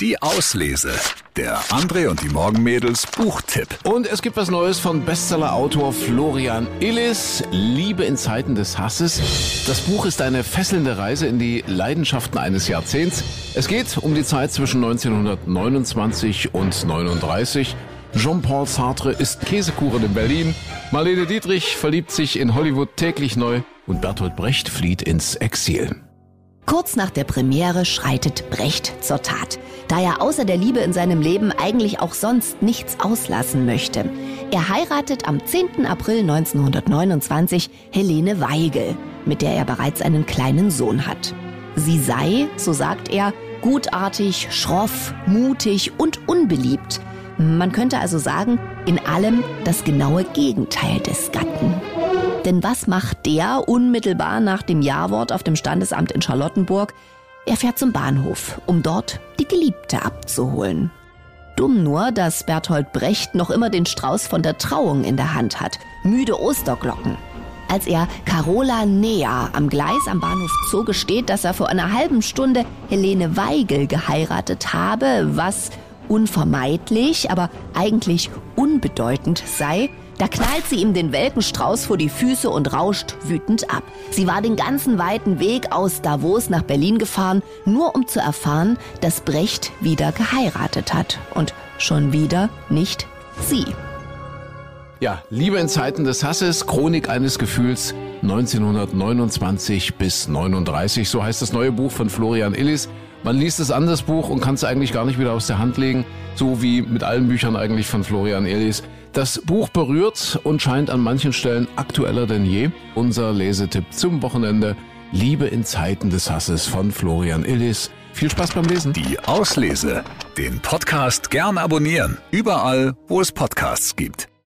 Die Auslese. Der André und die Morgenmädels Buchtipp. Und es gibt was Neues von Bestsellerautor Florian Illis, Liebe in Zeiten des Hasses. Das Buch ist eine fesselnde Reise in die Leidenschaften eines Jahrzehnts. Es geht um die Zeit zwischen 1929 und 39. Jean-Paul Sartre ist Käsekuchen in Berlin. Marlene Dietrich verliebt sich in Hollywood täglich neu und Bertolt Brecht flieht ins Exil. Kurz nach der Premiere schreitet Brecht zur Tat, da er außer der Liebe in seinem Leben eigentlich auch sonst nichts auslassen möchte. Er heiratet am 10. April 1929 Helene Weigel, mit der er bereits einen kleinen Sohn hat. Sie sei, so sagt er, gutartig, schroff, mutig und unbeliebt. Man könnte also sagen, in allem das genaue Gegenteil des Gatten. Denn was macht der unmittelbar nach dem Jawort auf dem Standesamt in Charlottenburg? Er fährt zum Bahnhof, um dort die Geliebte abzuholen. Dumm nur, dass Berthold Brecht noch immer den Strauß von der Trauung in der Hand hat. Müde Osterglocken. Als er Carola näher am Gleis am Bahnhof Zoo gesteht, dass er vor einer halben Stunde Helene Weigel geheiratet habe, was unvermeidlich, aber eigentlich unbedeutend sei, da knallt sie ihm den welken Strauß vor die Füße und rauscht wütend ab. Sie war den ganzen weiten Weg aus Davos nach Berlin gefahren, nur um zu erfahren, dass Brecht wieder geheiratet hat. Und schon wieder nicht sie. Ja, Liebe in Zeiten des Hasses, Chronik eines Gefühls 1929 bis 39, so heißt das neue Buch von Florian Illis. Man liest es an, das Buch, und kann es eigentlich gar nicht wieder aus der Hand legen, so wie mit allen Büchern eigentlich von Florian Illis. Das Buch berührt und scheint an manchen Stellen aktueller denn je. Unser Lesetipp zum Wochenende. Liebe in Zeiten des Hasses von Florian Illis. Viel Spaß beim Lesen. Die Auslese. Den Podcast gern abonnieren. Überall, wo es Podcasts gibt.